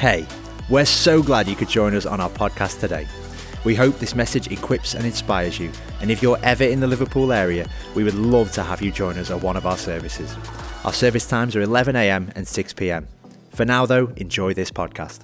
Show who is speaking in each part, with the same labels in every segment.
Speaker 1: Hey, we're so glad you could join us on our podcast today. We hope this message equips and inspires you. And if you're ever in the Liverpool area, we would love to have you join us at one of our services. Our service times are 11am and 6pm. For now, though, enjoy this podcast.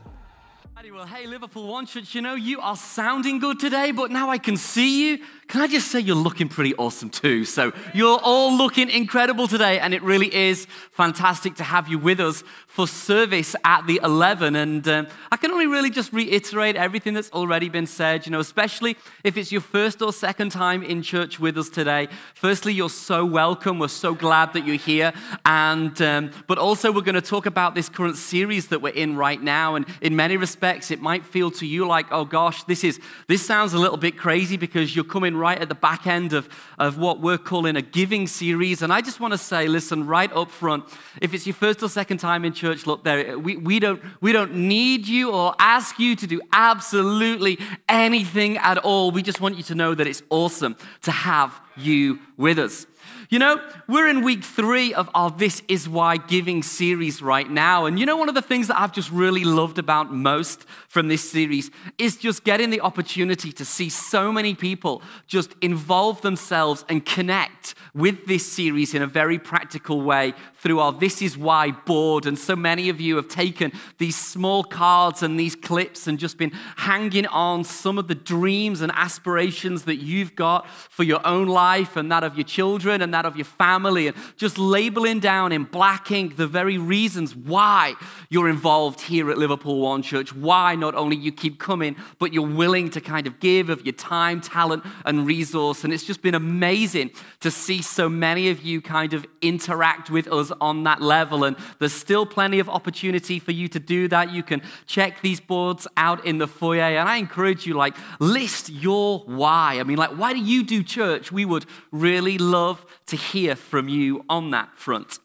Speaker 2: Well, hey, Liverpool One Church, you know, you are sounding good today, but now I can see you. Can I just say you're looking pretty awesome too? So you're all looking incredible today, and it really is fantastic to have you with us for service at the 11. And um, I can only really just reiterate everything that's already been said, you know, especially if it's your first or second time in church with us today. Firstly, you're so welcome. We're so glad that you're here. And, um, but also, we're going to talk about this current series that we're in right now. And in many respects, it might feel to you like, oh gosh, this is, this sounds a little bit crazy because you're coming right at the back end of, of what we're calling a giving series. And I just want to say, listen, right up front, if it's your first or second time in church, look, there, we, we, don't, we don't need you or ask you to do absolutely anything at all. We just want you to know that it's awesome to have you with us. You know, we're in week three of our This Is Why Giving series right now. And you know, one of the things that I've just really loved about most from this series is just getting the opportunity to see so many people just involve themselves and connect with this series in a very practical way through our This Is Why board. And so many of you have taken these small cards and these clips and just been hanging on some of the dreams and aspirations that you've got for your own life and that of your children and that of your family, and just labeling down in black ink the very reasons why you're involved here at Liverpool One Church, why not only you keep coming, but you're willing to kind of give of your time, talent, and resource. And it's just been amazing to see so many of you kind of interact with us on that level. And there's still plenty of opportunity for you to do that. You can check these boards out in the foyer. And I encourage you, like, list your why. I mean, like, why do you do church? We would really love to hear from you on that front.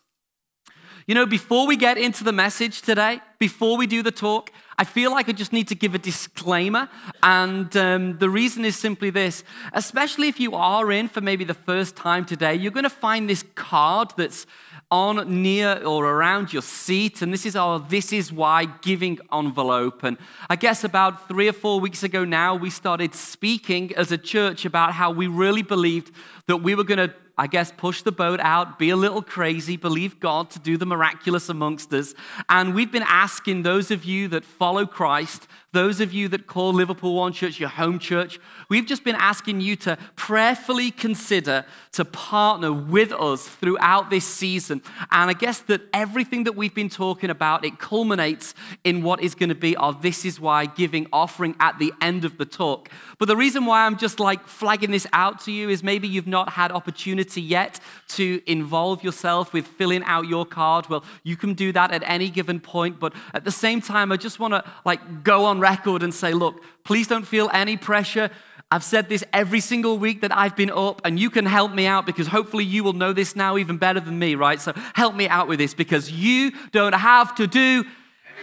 Speaker 2: You know, before we get into the message today, before we do the talk, I feel like I just need to give a disclaimer. And um, the reason is simply this especially if you are in for maybe the first time today, you're going to find this card that's on near or around your seat. And this is our This Is Why giving envelope. And I guess about three or four weeks ago now, we started speaking as a church about how we really believed that we were going to I guess, push the boat out, be a little crazy, believe God to do the miraculous amongst us. And we've been asking those of you that follow Christ those of you that call Liverpool One Church your home church, we've just been asking you to prayerfully consider to partner with us throughout this season. And I guess that everything that we've been talking about, it culminates in what is going to be our This Is Why giving offering at the end of the talk. But the reason why I'm just like flagging this out to you is maybe you've not had opportunity yet to involve yourself with filling out your card. Well, you can do that at any given point. But at the same time, I just want to like go on record and say, look, please don't feel any pressure. I've said this every single week that I've been up, and you can help me out because hopefully you will know this now even better than me, right? So help me out with this because you don't have to do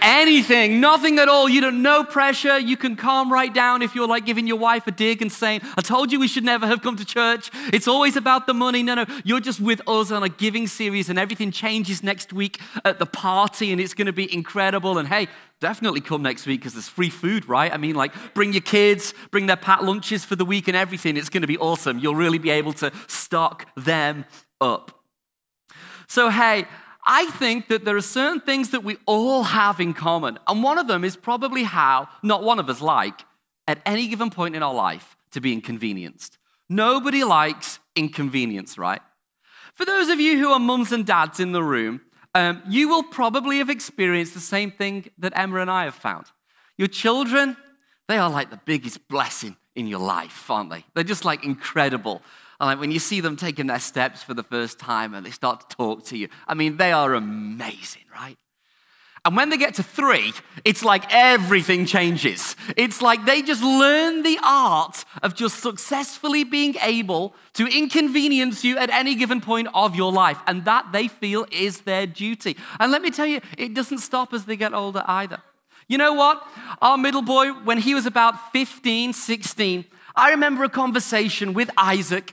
Speaker 2: anything, nothing at all. You don't no pressure. You can calm right down if you're like giving your wife a dig and saying, I told you we should never have come to church. It's always about the money. No, no, you're just with us on a giving series and everything changes next week at the party and it's going to be incredible. And hey, definitely come next week because there's free food, right? I mean, like bring your kids, bring their pat lunches for the week and everything. It's going to be awesome. You'll really be able to stock them up. So, hey, I think that there are certain things that we all have in common. And one of them is probably how not one of us like, at any given point in our life, to be inconvenienced. Nobody likes inconvenience, right? For those of you who are mums and dads in the room, um, you will probably have experienced the same thing that Emma and I have found. Your children, they are like the biggest blessing in your life, aren't they? They're just like incredible. Like when you see them taking their steps for the first time and they start to talk to you, I mean, they are amazing, right? And when they get to three, it's like everything changes. It's like they just learn the art of just successfully being able to inconvenience you at any given point of your life. And that they feel is their duty. And let me tell you, it doesn't stop as they get older either. You know what? Our middle boy, when he was about 15, 16, I remember a conversation with Isaac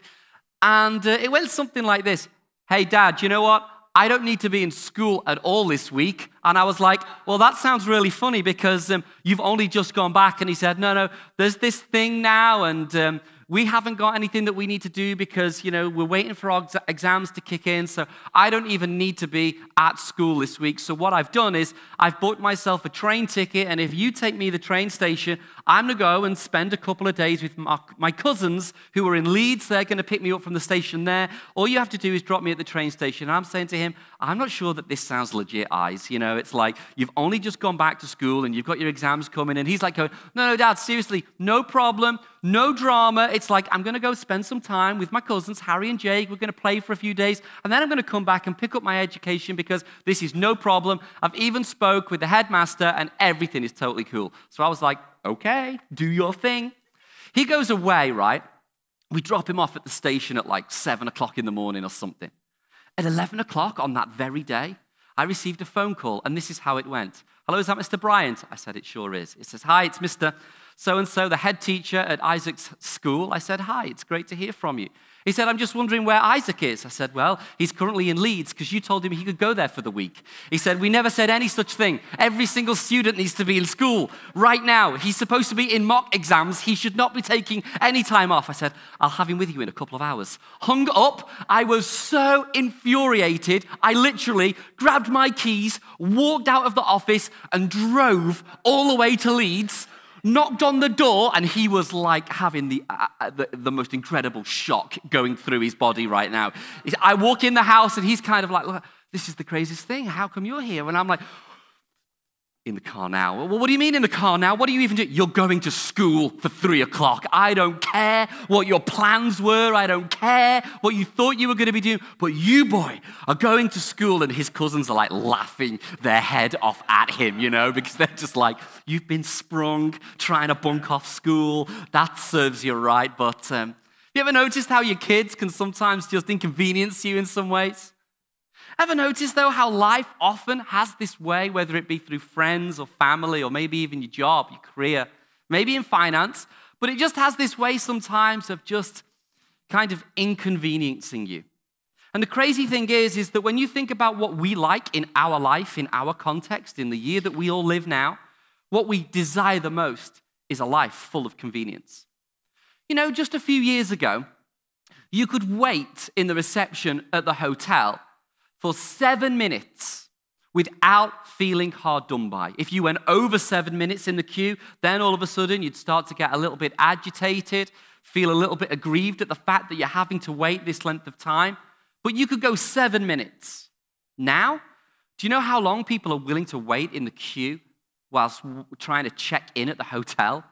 Speaker 2: and uh, it went something like this Hey, dad, you know what? I don't need to be in school at all this week. And I was like, Well, that sounds really funny because um, you've only just gone back. And he said, No, no, there's this thing now. And um, we haven't got anything that we need to do because, you know, we're waiting for our exams to kick in. So I don't even need to be at school this week. So what I've done is I've bought myself a train ticket. And if you take me to the train station, I'm going to go and spend a couple of days with my, my cousins who are in Leeds. They're going to pick me up from the station there. All you have to do is drop me at the train station. And I'm saying to him, I'm not sure that this sounds legit, eyes. You know, it's like you've only just gone back to school and you've got your exams coming. And he's like, No, no, dad, seriously, no problem. No drama. It's like, I'm going to go spend some time with my cousins, Harry and Jake. We're going to play for a few days. And then I'm going to come back and pick up my education because this is no problem. I've even spoke with the headmaster and everything is totally cool. So I was like, okay, do your thing. He goes away, right? We drop him off at the station at like seven o'clock in the morning or something. At 11 o'clock on that very day, I received a phone call, and this is how it went. Hello, is that Mr. Bryant? I said, It sure is. It says, Hi, it's Mr so and so, the head teacher at Isaac's school. I said, Hi, it's great to hear from you. He said, I'm just wondering where Isaac is. I said, Well, he's currently in Leeds because you told him he could go there for the week. He said, We never said any such thing. Every single student needs to be in school right now. He's supposed to be in mock exams. He should not be taking any time off. I said, I'll have him with you in a couple of hours. Hung up. I was so infuriated. I literally grabbed my keys, walked out of the office, and drove all the way to Leeds knocked on the door, and he was like having the, uh, uh, the, the, most incredible shock going through his body right now. I walk in the house, and he's kind of like, This is the craziest thing. How come you're here? And I'm like, in the car now. Well, what do you mean in the car now? What do you even do? You're going to school for three o'clock. I don't care what your plans were. I don't care what you thought you were going to be doing. But you, boy, are going to school, and his cousins are like laughing their head off at him, you know, because they're just like, you've been sprung trying to bunk off school. That serves you right. But um, you ever noticed how your kids can sometimes just inconvenience you in some ways? Ever notice, though, how life often has this way, whether it be through friends or family or maybe even your job, your career, maybe in finance, but it just has this way sometimes of just kind of inconveniencing you. And the crazy thing is, is that when you think about what we like in our life, in our context, in the year that we all live now, what we desire the most is a life full of convenience. You know, just a few years ago, you could wait in the reception at the hotel for seven minutes without feeling hard done by. If you went over seven minutes in the queue, then all of a sudden you'd start to get a little bit agitated, feel a little bit aggrieved at the fact that you're having to wait this length of time. But you could go seven minutes. Now, do you know how long people are willing to wait in the queue whilst trying to check in at the hotel?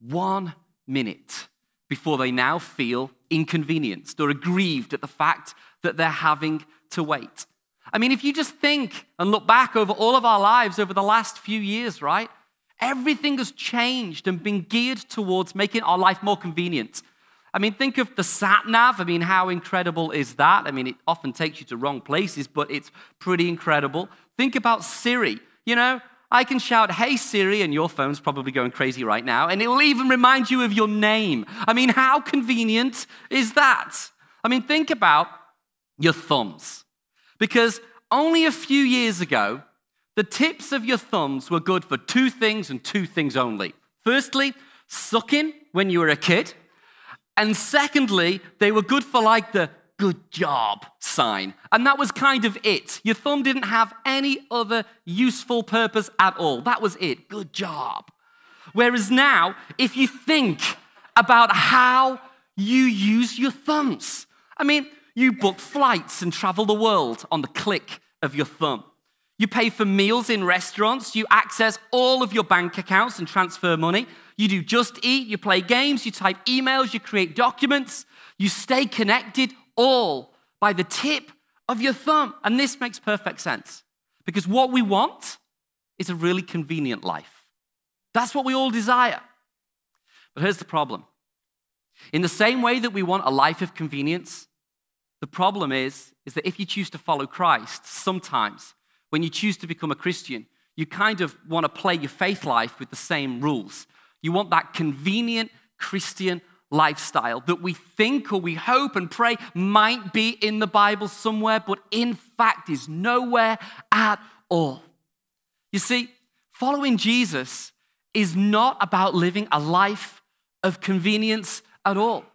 Speaker 2: One minute before they now feel inconvenienced or aggrieved at the fact that they're having to wait. I mean, if you just think and look back over all of our lives over the last few years, right? Everything has changed and been geared towards making our life more convenient. I mean, think of the sat nav. I mean, how incredible is that? I mean, it often takes you to wrong places, but it's pretty incredible. Think about Siri. You know, I can shout, Hey Siri, and your phone's probably going crazy right now, and it'll even remind you of your name. I mean, how convenient is that? I mean, think about your thumbs. Because only a few years ago, the tips of your thumbs were good for two things and two things only. Firstly, sucking when you were a kid. And secondly, they were good for like the good job sign. And that was kind of it. Your thumb didn't have any other useful purpose at all. That was it. Good job. Whereas now, if you think about how you use your thumbs, I mean, you book flights and travel the world on the click of your thumb. You pay for meals in restaurants. You access all of your bank accounts and transfer money. You do just eat. You play games. You type emails. You create documents. You stay connected all by the tip of your thumb. And this makes perfect sense because what we want is a really convenient life. That's what we all desire. But here's the problem in the same way that we want a life of convenience, the problem is, is that if you choose to follow Christ, sometimes when you choose to become a Christian, you kind of want to play your faith life with the same rules. You want that convenient Christian lifestyle that we think or we hope and pray might be in the Bible somewhere, but in fact is nowhere at all. You see, following Jesus is not about living a life of convenience at all.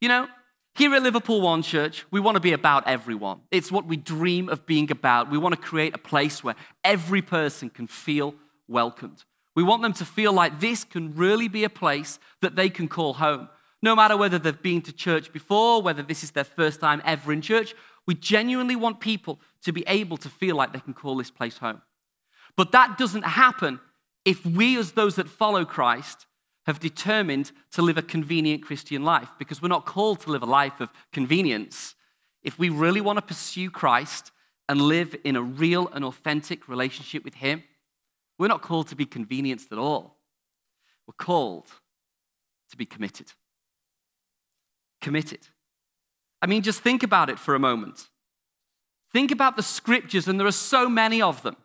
Speaker 2: You know, here at Liverpool One Church, we want to be about everyone. It's what we dream of being about. We want to create a place where every person can feel welcomed. We want them to feel like this can really be a place that they can call home. No matter whether they've been to church before, whether this is their first time ever in church, we genuinely want people to be able to feel like they can call this place home. But that doesn't happen if we, as those that follow Christ, have determined to live a convenient Christian life, because we're not called to live a life of convenience. If we really want to pursue Christ and live in a real and authentic relationship with Him, we're not called to be convenienced at all. We're called to be committed. Committed. I mean, just think about it for a moment. Think about the scriptures, and there are so many of them.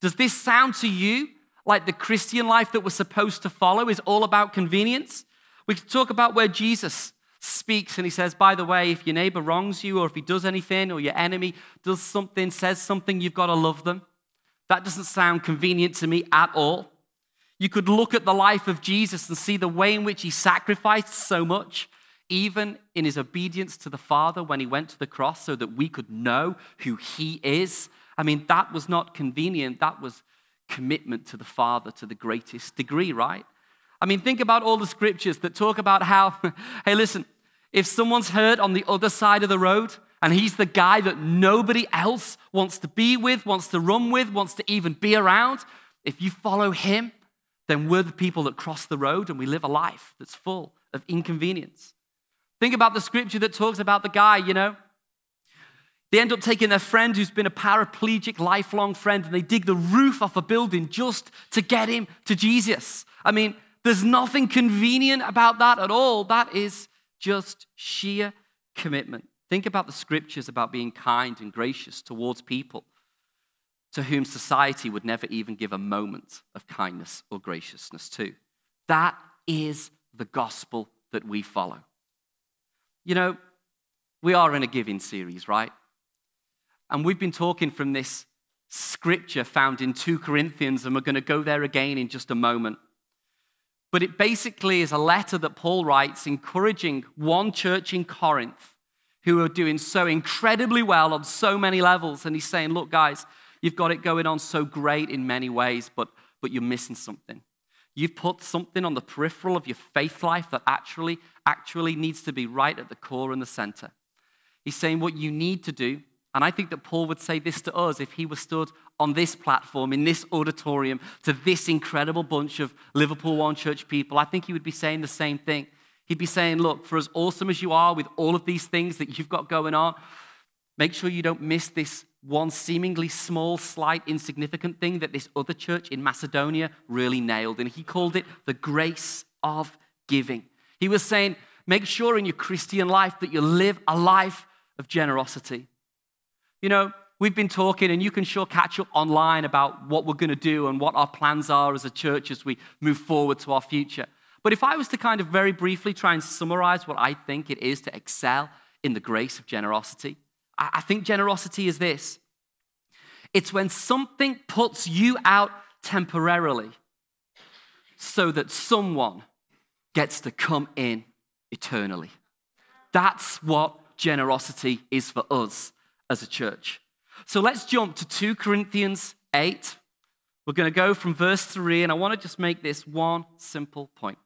Speaker 2: Does this sound to you like the Christian life that we're supposed to follow is all about convenience? We could talk about where Jesus speaks and he says, by the way, if your neighbor wrongs you or if he does anything or your enemy does something, says something, you've got to love them. That doesn't sound convenient to me at all. You could look at the life of Jesus and see the way in which he sacrificed so much, even in his obedience to the Father when he went to the cross, so that we could know who he is. I mean, that was not convenient, that was commitment to the Father to the greatest degree, right? I mean, think about all the scriptures that talk about how, hey, listen, if someone's hurt on the other side of the road, and he's the guy that nobody else wants to be with, wants to run with, wants to even be around. If you follow him, then we're the people that cross the road and we live a life that's full of inconvenience. Think about the scripture that talks about the guy, you know. They end up taking their friend who's been a paraplegic, lifelong friend, and they dig the roof off a building just to get him to Jesus. I mean, there's nothing convenient about that at all. That is just sheer commitment. Think about the scriptures about being kind and gracious towards people to whom society would never even give a moment of kindness or graciousness to. That is the gospel that we follow. You know, we are in a giving series, right? And we've been talking from this scripture found in 2 Corinthians, and we're going to go there again in just a moment. But it basically is a letter that Paul writes encouraging one church in Corinth who are doing so incredibly well on so many levels. And he's saying, Look, guys, you've got it going on so great in many ways, but, but you're missing something. You've put something on the peripheral of your faith life that actually, actually needs to be right at the core and the center. He's saying what you need to do, and I think that Paul would say this to us if he was stood on this platform, in this auditorium, to this incredible bunch of Liverpool One Church people. I think he would be saying the same thing. He'd be saying, Look, for as awesome as you are with all of these things that you've got going on, make sure you don't miss this one seemingly small, slight, insignificant thing that this other church in Macedonia really nailed. And he called it the grace of giving. He was saying, Make sure in your Christian life that you live a life of generosity. You know, we've been talking, and you can sure catch up online about what we're going to do and what our plans are as a church as we move forward to our future. But if I was to kind of very briefly try and summarize what I think it is to excel in the grace of generosity, I think generosity is this it's when something puts you out temporarily so that someone gets to come in eternally. That's what generosity is for us as a church. So let's jump to 2 Corinthians 8. We're going to go from verse 3, and I want to just make this one simple point.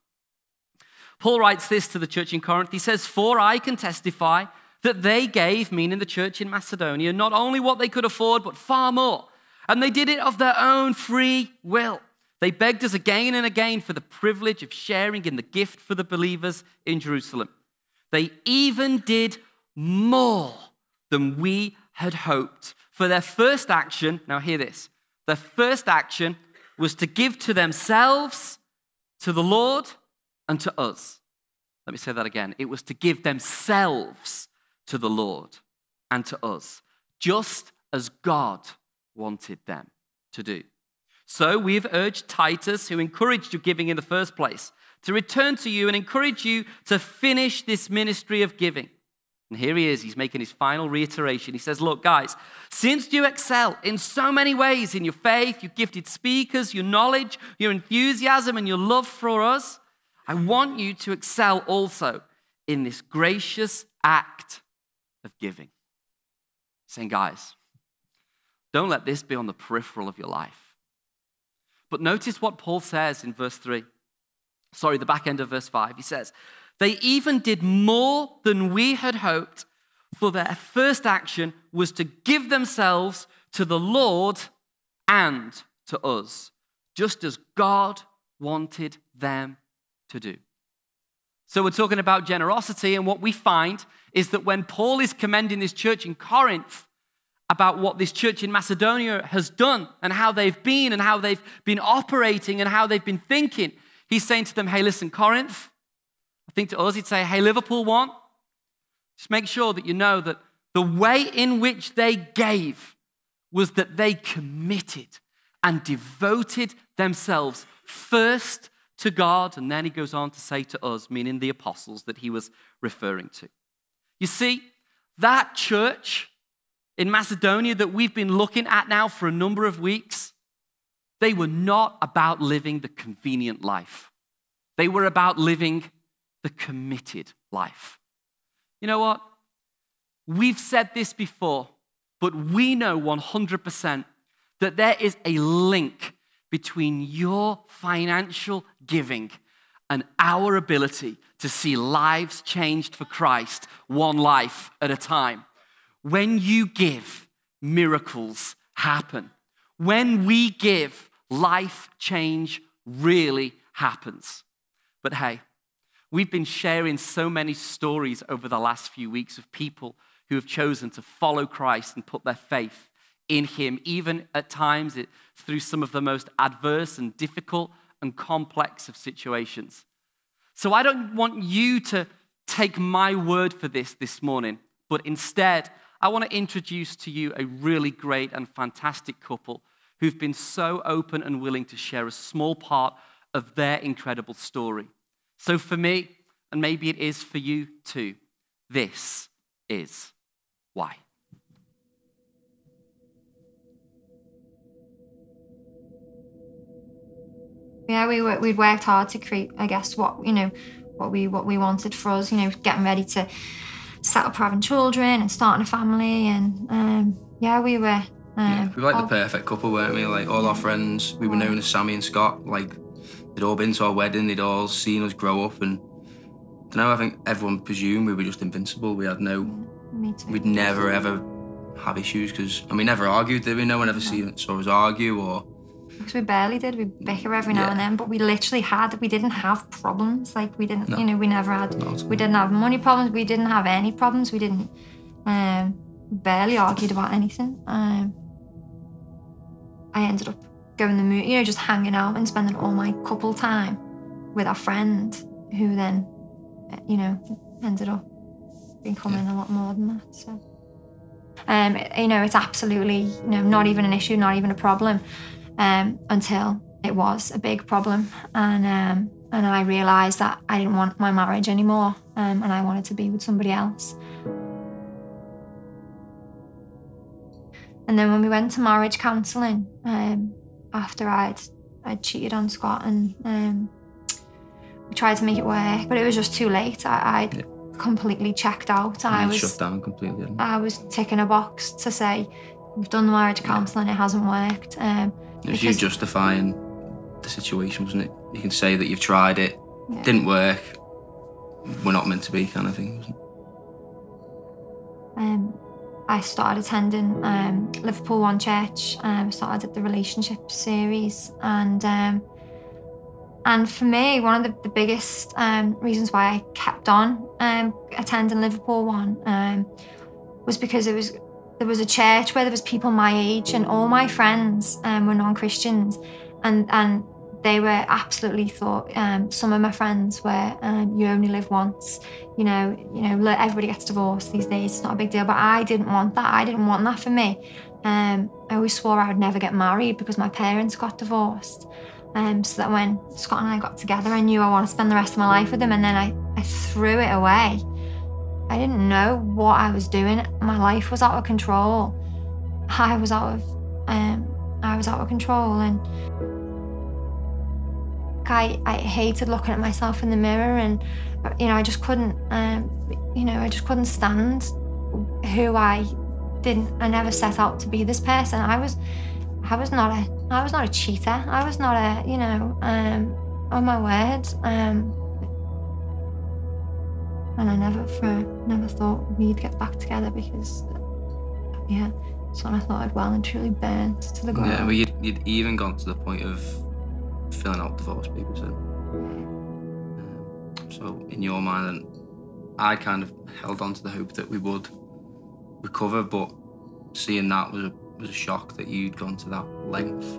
Speaker 2: Paul writes this to the church in Corinth. He says, For I can testify that they gave, meaning the church in Macedonia, not only what they could afford, but far more. And they did it of their own free will. They begged us again and again for the privilege of sharing in the gift for the believers in Jerusalem. They even did more than we had hoped. For their first action, now hear this, their first action was to give to themselves, to the Lord, and to us. Let me say that again. It was to give themselves to the Lord and to us, just as God wanted them to do. So we've urged Titus, who encouraged your giving in the first place, to return to you and encourage you to finish this ministry of giving. And here he is, he's making his final reiteration. He says, Look, guys, since you excel in so many ways in your faith, your gifted speakers, your knowledge, your enthusiasm, and your love for us, I want you to excel also in this gracious act of giving. Saying, guys, don't let this be on the peripheral of your life. But notice what Paul says in verse 3. Sorry, the back end of verse 5. He says, They even did more than we had hoped, for their first action was to give themselves to the Lord and to us, just as God wanted them to do. So, we're talking about generosity, and what we find is that when Paul is commending this church in Corinth about what this church in Macedonia has done and how they've been and how they've been operating and how they've been thinking, he's saying to them, Hey, listen, Corinth, think to us, he'd say, Hey, Liverpool one, just make sure that you know that the way in which they gave was that they committed and devoted themselves first to God. And then he goes on to say to us, meaning the apostles that he was referring to. You see, that church in Macedonia that we've been looking at now for a number of weeks, they were not about living the convenient life. They were about living the committed life. You know what? We've said this before, but we know 100% that there is a link between your financial giving and our ability to see lives changed for Christ, one life at a time. When you give, miracles happen. When we give, life change really happens. But hey, we've been sharing so many stories over the last few weeks of people who have chosen to follow Christ and put their faith in Him, even at times it, through some of the most adverse and difficult and complex of situations. So I don't want you to take my word for this this morning, but instead, I want to introduce to you a really great and fantastic couple who've been so open and willing to share a small part of their incredible story. So, for me, and maybe it is for you too, this is why.
Speaker 3: Yeah, we we'd worked hard to create, I guess, what you know, what we what we wanted for us. You know, getting ready to set up having children and starting a family, and um, yeah, we were. Uh,
Speaker 4: yeah, we were like the perfect couple, weren't we? Like all our friends, we were known as Sammy and Scott. Like they'd all been to our wedding, they'd all seen us grow up, and I don't know. I think everyone presumed we were just invincible. We had no, we'd never ever have issues because, and we never argued, did we? No one ever no. saw us argue or
Speaker 3: because we barely did. We bicker every now yeah. and then, but we literally had. We didn't have problems. Like we didn't. No. You know, we never had. we didn't have money problems. We didn't have any problems. We didn't. Um, barely argued about anything. Um, I ended up going the mood. You know, just hanging out and spending all my couple time with our friend, who then, you know, ended up becoming yeah. a lot more than that. So. Um, you know, it's absolutely, you know, not even an issue, not even a problem um, until it was a big problem. And, um, and I realised that I didn't want my marriage anymore um, and I wanted to be with somebody else. And then when we went to marriage counselling, um, after I'd, I'd cheated on Scott and um, we tried to make it work, but it was just too late. I, I'd yeah. completely checked out.
Speaker 4: I was shut down completely.
Speaker 3: I was ticking a box to say, we've done the marriage counselling, yeah. it hasn't worked. Um,
Speaker 4: it was you justifying the situation, wasn't it? You can say that you've tried it, yeah. didn't work, we're not meant to be, kind of thing,
Speaker 3: Um, I started attending um, Liverpool One Church. Um, started at the relationship series, and um, and for me, one of the, the biggest um, reasons why I kept on um, attending Liverpool One um, was because it was there was a church where there was people my age and all my friends were non-christians and and they were absolutely thought um, some of my friends were um, you only live once you know you know everybody gets divorced these days it's not a big deal but i didn't want that i didn't want that for me um, i always swore i would never get married because my parents got divorced Um, so that when Scott and I got together, I knew I want to spend the rest of my life with him, and then I, I threw it away. I didn't know what I was doing. My life was out of control. I was out of um, I was out of control, and I I hated looking at myself in the mirror, and you know I just couldn't um, you know I just couldn't stand who I didn't. I never set out to be this person. I was I was not a I was not a cheater. I was not a you know um, on my word. Um, and I never for never thought we'd get back together because yeah, so I thought I'd well and truly burnt to the ground.
Speaker 4: Yeah, well, you'd, you'd even gone to the point of filling out divorce papers. Then. Um, so in your mind, I kind of held on to the hope that we would recover, but seeing that was a was a shock that you'd gone to that length.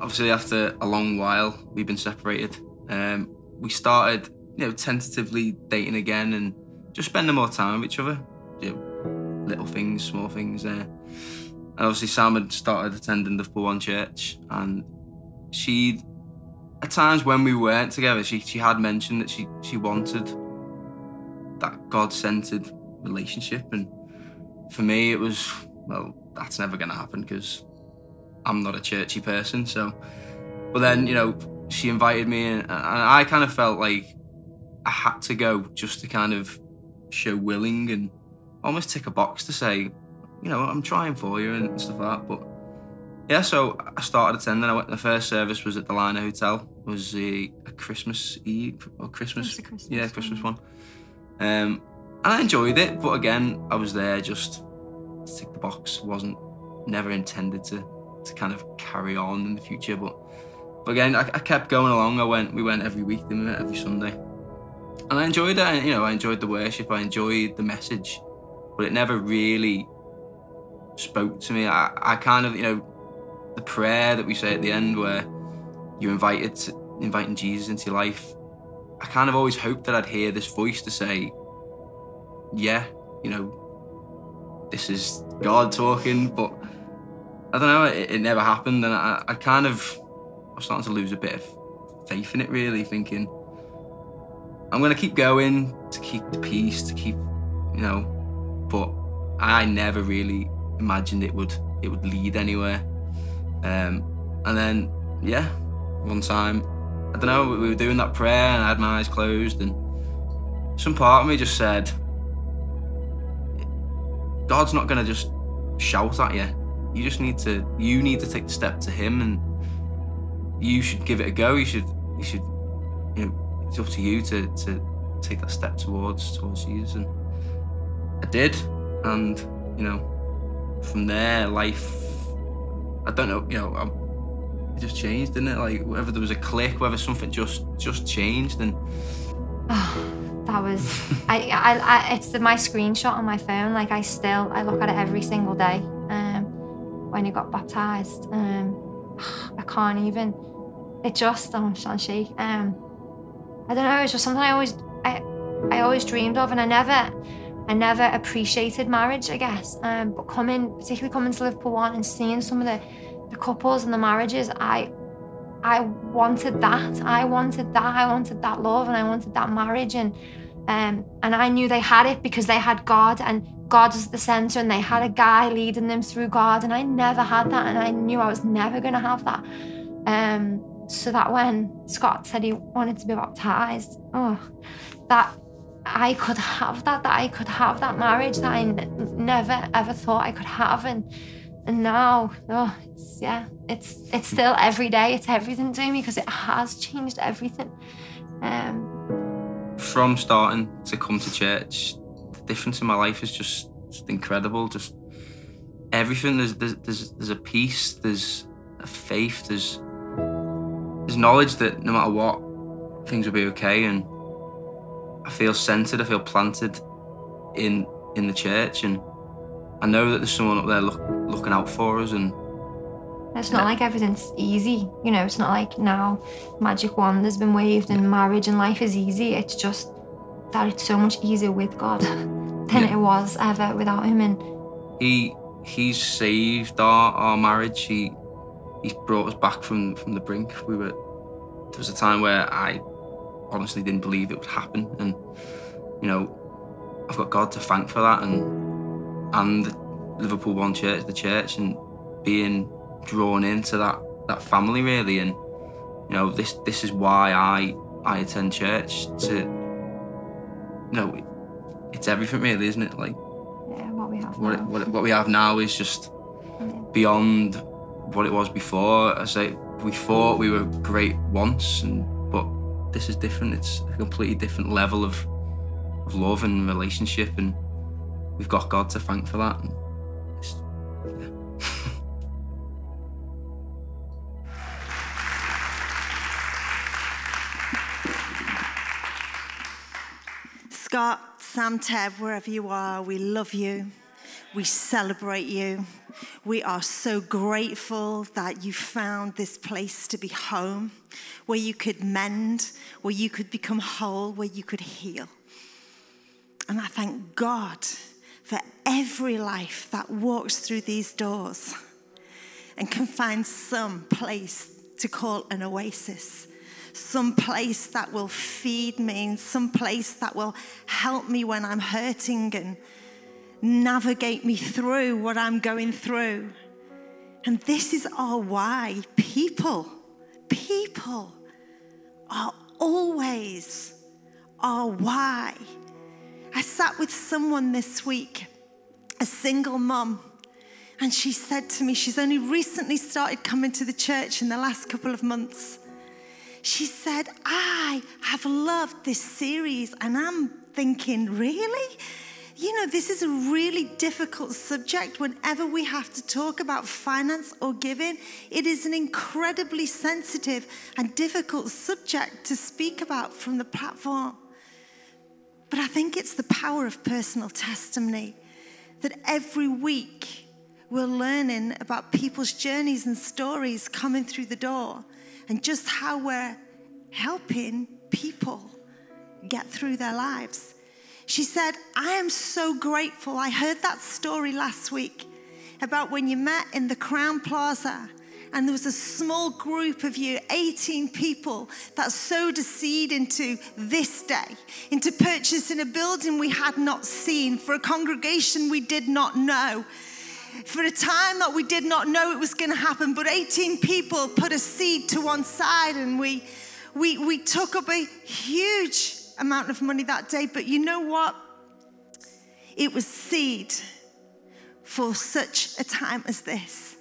Speaker 4: Obviously, after a long while, we've been separated. Um, we started you know, tentatively dating again and just spending more time with each other. You know, little things, small things there. And obviously Sam had started attending the One Church and she at times when we weren't together, she she had mentioned that she she wanted that God-centered relationship and for me it was well that's never going to happen because I'm not a churchy person so but then you know she invited me and I kind of felt like I had to go just to kind of show willing and almost tick a box to say, you know, I'm trying for you and stuff like that. But yeah, so I started attending. I went. The first service was at the Liner Hotel. It was a, a Christmas Eve or Christmas,
Speaker 3: Christmas
Speaker 4: yeah, Christmas one. Um, and I enjoyed it, but again, I was there just to tick the box. wasn't never intended to to kind of carry on in the future, but but again, I, I kept going along. I went. We went every week. Then we went every Sunday and I enjoyed it. You know, I enjoyed the worship. I enjoyed the message, but it never really spoke to me. I, I kind of, you know, the prayer that we say at the end, where you're invited, to, inviting Jesus into your life. I kind of always hoped that I'd hear this voice to say, "Yeah, you know, this is God talking," but I don't know. It, it never happened, and I, I kind of I was starting to lose a bit of faith in it. Really, thinking I'm gonna keep going to keep the peace, to keep, you know, but I never really imagined it would it would lead anywhere. Um, and then yeah, one time, I don't know, we were doing that prayer and I had my eyes closed and some part of me just said, God's not gonna just shout at you. You just need to you need to take the step to him and you should give it a go. You should you should you know it's up to you to to take that step towards towards Jesus. And I did, and you know, from there, life. I don't know, you know, I, it just changed, didn't it? Like whether there was a click, whether something just just changed, and.
Speaker 3: that was I, I, I it's the, my screenshot on my phone like i still i look at it every single day um when you got baptized um i can't even it just i'm on shake um I don't know, it's just something I always I I always dreamed of and I never I never appreciated marriage, I guess. Um, but coming, particularly coming to Liverpool One and seeing some of the, the couples and the marriages, I I wanted that. I wanted that. I wanted that love and I wanted that marriage and um, and I knew they had it because they had God and God was the center and they had a guy leading them through God and I never had that and I knew I was never gonna have that. Um, so that when Scott said he wanted to be baptized, oh, that I could have that, that I could have that marriage that I n- never ever thought I could have, and and now, oh, it's yeah, it's it's still every day, it's everything to me because it has changed everything. Um,
Speaker 4: From starting to come to church, the difference in my life is just, just incredible. Just everything. There's, there's there's there's a peace. There's a faith. There's there's knowledge that no matter what, things will be okay, and I feel centered. I feel planted in in the church, and I know that there's someone up there look, looking out for us. And
Speaker 3: it's not like everything's easy, you know. It's not like now magic wand has been waved and marriage and life is easy. It's just that it's so much easier with God than yeah. it was ever without Him. And
Speaker 4: He He's saved our, our marriage. He He's brought us back from from the brink. We were there was a time where I honestly didn't believe it would happen, and you know, I've got God to thank for that, and and the Liverpool One Church, the church, and being drawn into that that family really, and you know, this this is why I I attend church to. You know, it's everything really, isn't it? Like
Speaker 3: Yeah, what we have
Speaker 4: what
Speaker 3: now.
Speaker 4: what, what we have now is just beyond what it was before. I say we thought we were great once, and this is different. It's a completely different level of of love and relationship, and we've got God to thank for that. Yeah.
Speaker 5: Scott, Sam, Ted, wherever you are, we love you. We celebrate you. We are so grateful that you found this place to be home, where you could mend, where you could become whole, where you could heal. And I thank God for every life that walks through these doors and can find some place to call an oasis, some place that will feed me, some place that will help me when I'm hurting and navigate me through what I'm going through. And this is our why. People, people are always our why. I sat with someone this week, a single mom, and she said to me, she's only recently started coming to the church in the last couple of months. She said, I have loved this series, and I'm thinking, really? You know, this is a really difficult subject whenever we have to talk about finance or giving. It is an incredibly sensitive and difficult subject to speak about from the platform. But I think it's the power of personal testimony that every week we're learning about people's journeys and stories coming through the door and just how we're helping people get through their lives. She said, I am so grateful. I heard that story last week about when you met in the Crowne Plaza and there was a small group of you, 18 people, that sowed a seed into this day, into purchasing a building we had not seen, for a congregation we did not know, for a time that we did not know it was going to happen. But 18 people put a seed to one side and we, we, we took up a huge amount of money that day. But you know what? It was seed for such a time as this.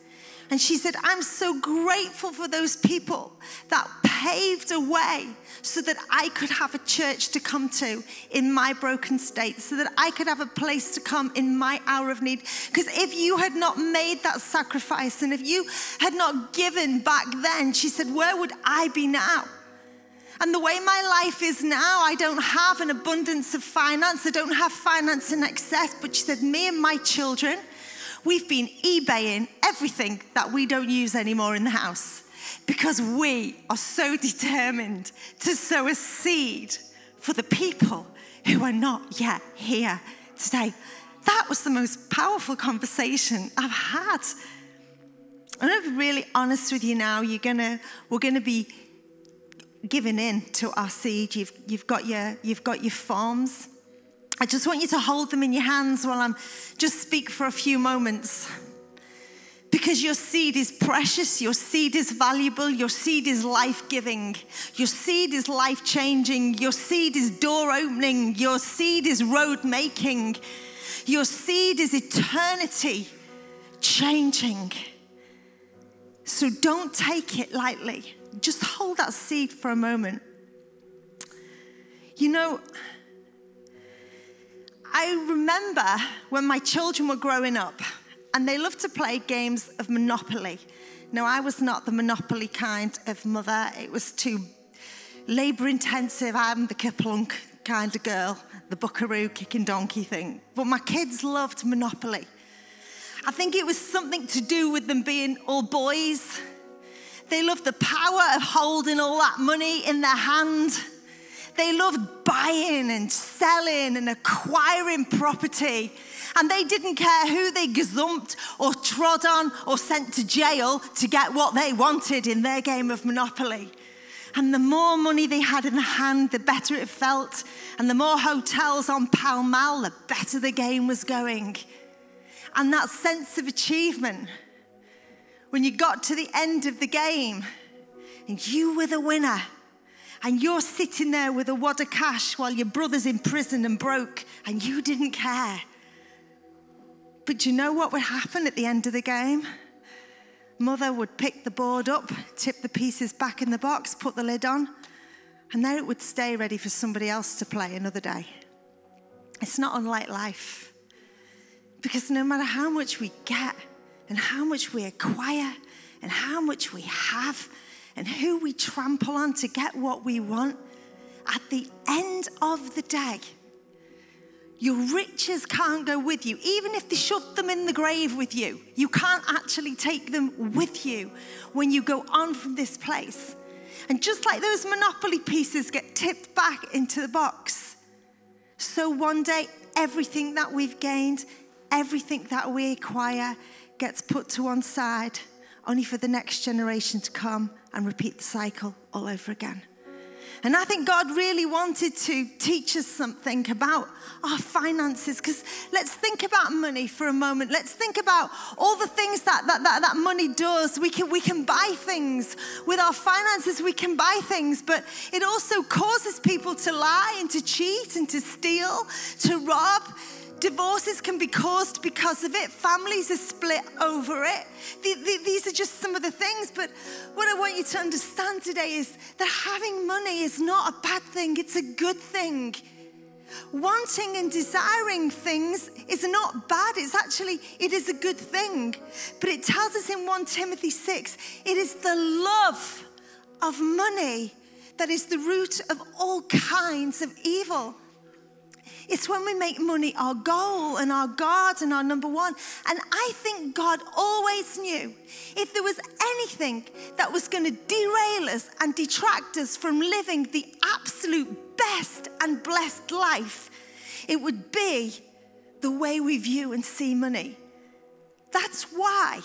Speaker 5: And she said, I'm so grateful for those people that paved a way so that I could have a church to come to in my broken state, so that I could have a place to come in my hour of need. Because if you had not made that sacrifice and if you had not given back then, she said, where would I be now? And the way my life is now, I don't have an abundance of finance. I don't have finance in excess. But she said, me and my children, we've been eBaying everything that we don't use anymore in the house because we are so determined to sow a seed for the people who are not yet here today. That was the most powerful conversation I've had. I'm to be really honest with you now. You're gonna, we're to be giving in to our seed. You've, you've, got your, you've got your forms. I just want you to hold them in your hands while I'm just speak for a few moments. Because your seed is precious, your seed is valuable, your seed is life giving, your seed is life changing, your seed is door opening, your seed is road making, your seed is eternity changing. So don't take it lightly. Just hold that seed for a moment. You know, I remember when my children were growing up and they loved to play games of Monopoly. Now, I was not the Monopoly kind of mother, it was too labor intensive. I'm the Kerplunk kind of girl, the buckaroo kicking donkey thing. But my kids loved Monopoly. I think it was something to do with them being all boys. They loved the power of holding all that money in their hand. They loved buying and selling and acquiring property. And they didn't care who they gazumped or trod on or sent to jail to get what they wanted in their game of Monopoly. And the more money they had in the hand, the better it felt. And the more hotels on Pall Mall, the better the game was going. And that sense of achievement, when you got to the end of the game and you were the winner, and you're sitting there with a wad of cash while your brother's in prison and broke, and you didn't care. But you know what would happen at the end of the game? Mother would pick the board up, tip the pieces back in the box, put the lid on, and there it would stay ready for somebody else to play another day. It's not unlike life. Because no matter how much we get, and how much we acquire, and how much we have, and who we trample on to get what we want, at the end of the day, your riches can't go with you. Even if they shove them in the grave with you, you can't actually take them with you when you go on from this place. And just like those Monopoly pieces get tipped back into the box, so one day everything that we've gained, everything that we acquire gets put to one side, only for the next generation to come and repeat the cycle all over again. And I think God really wanted to teach us something about our finances because let's think about money for a moment. Let's think about all the things that, that, that, that money does. We can, we can buy things with our finances, we can buy things, but it also causes people to lie and to cheat and to steal, to rob Divorces can be caused because of it. Families are split over it. The, the, these are just some of the things. But what I want you to understand today is that having money is not a bad thing, it's a good thing. Wanting and desiring things is not bad. It's actually, it is a good thing. But it tells us in 1 Timothy 6, it is the love of money that is the root of all kinds of evil. It's when we make money our goal and our God and our number one. And I think God always knew if there was anything that was going to derail us and detract us from living the absolute best and blessed life, it would be the way we view and see money. That's why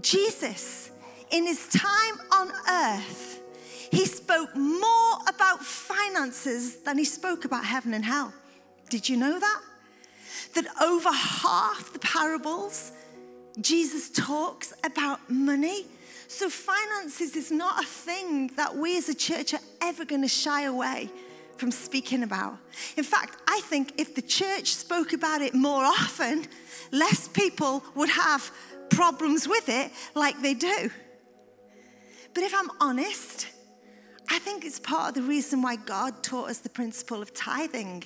Speaker 5: Jesus, in his time on earth, he spoke more about finances than he spoke about heaven and hell. Did you know that? That over half the parables, Jesus talks about money. So, finances is not a thing that we as a church are ever going to shy away from speaking about. In fact, I think if the church spoke about it more often, less people would have problems with it like they do. But if I'm honest, I think it's part of the reason why God taught us the principle of tithing.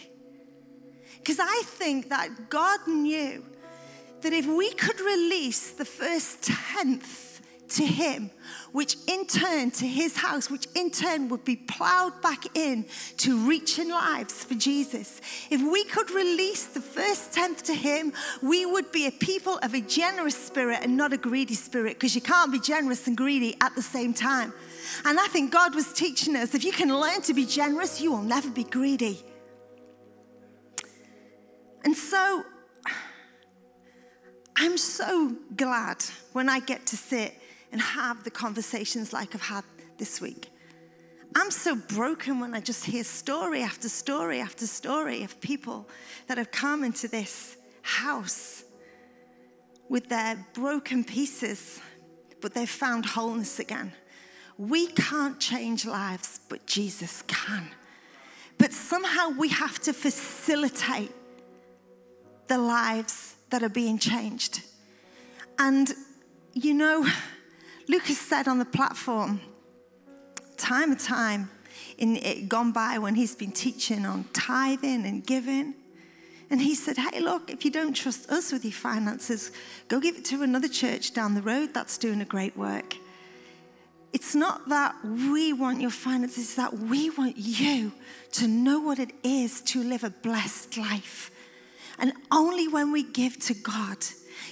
Speaker 5: Because I think that God knew that if we could release the first tenth to Him, which in turn to His house, which in turn would be plowed back in to reaching lives for Jesus, if we could release the first tenth to Him, we would be a people of a generous spirit and not a greedy spirit, because you can't be generous and greedy at the same time. And I think God was teaching us if you can learn to be generous, you will never be greedy. And so I'm so glad when I get to sit and have the conversations like I've had this week. I'm so broken when I just hear story after story after story of people that have come into this house with their broken pieces, but they've found wholeness again. We can't change lives, but Jesus can. But somehow we have to facilitate the lives that are being changed. And, you know, Lucas said on the platform, time and time in it gone by when he's been teaching on tithing and giving. And he said, Hey, look, if you don't trust us with your finances, go give it to another church down the road that's doing a great work. It's not that we want your finances, it's that we want you to know what it is to live a blessed life and only when we give to God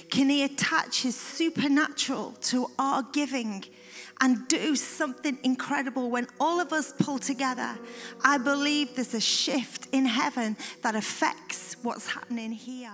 Speaker 5: can He attach His supernatural to our giving and do something incredible. When all of us pull together, I believe there's a shift in heaven that affects what's happening here.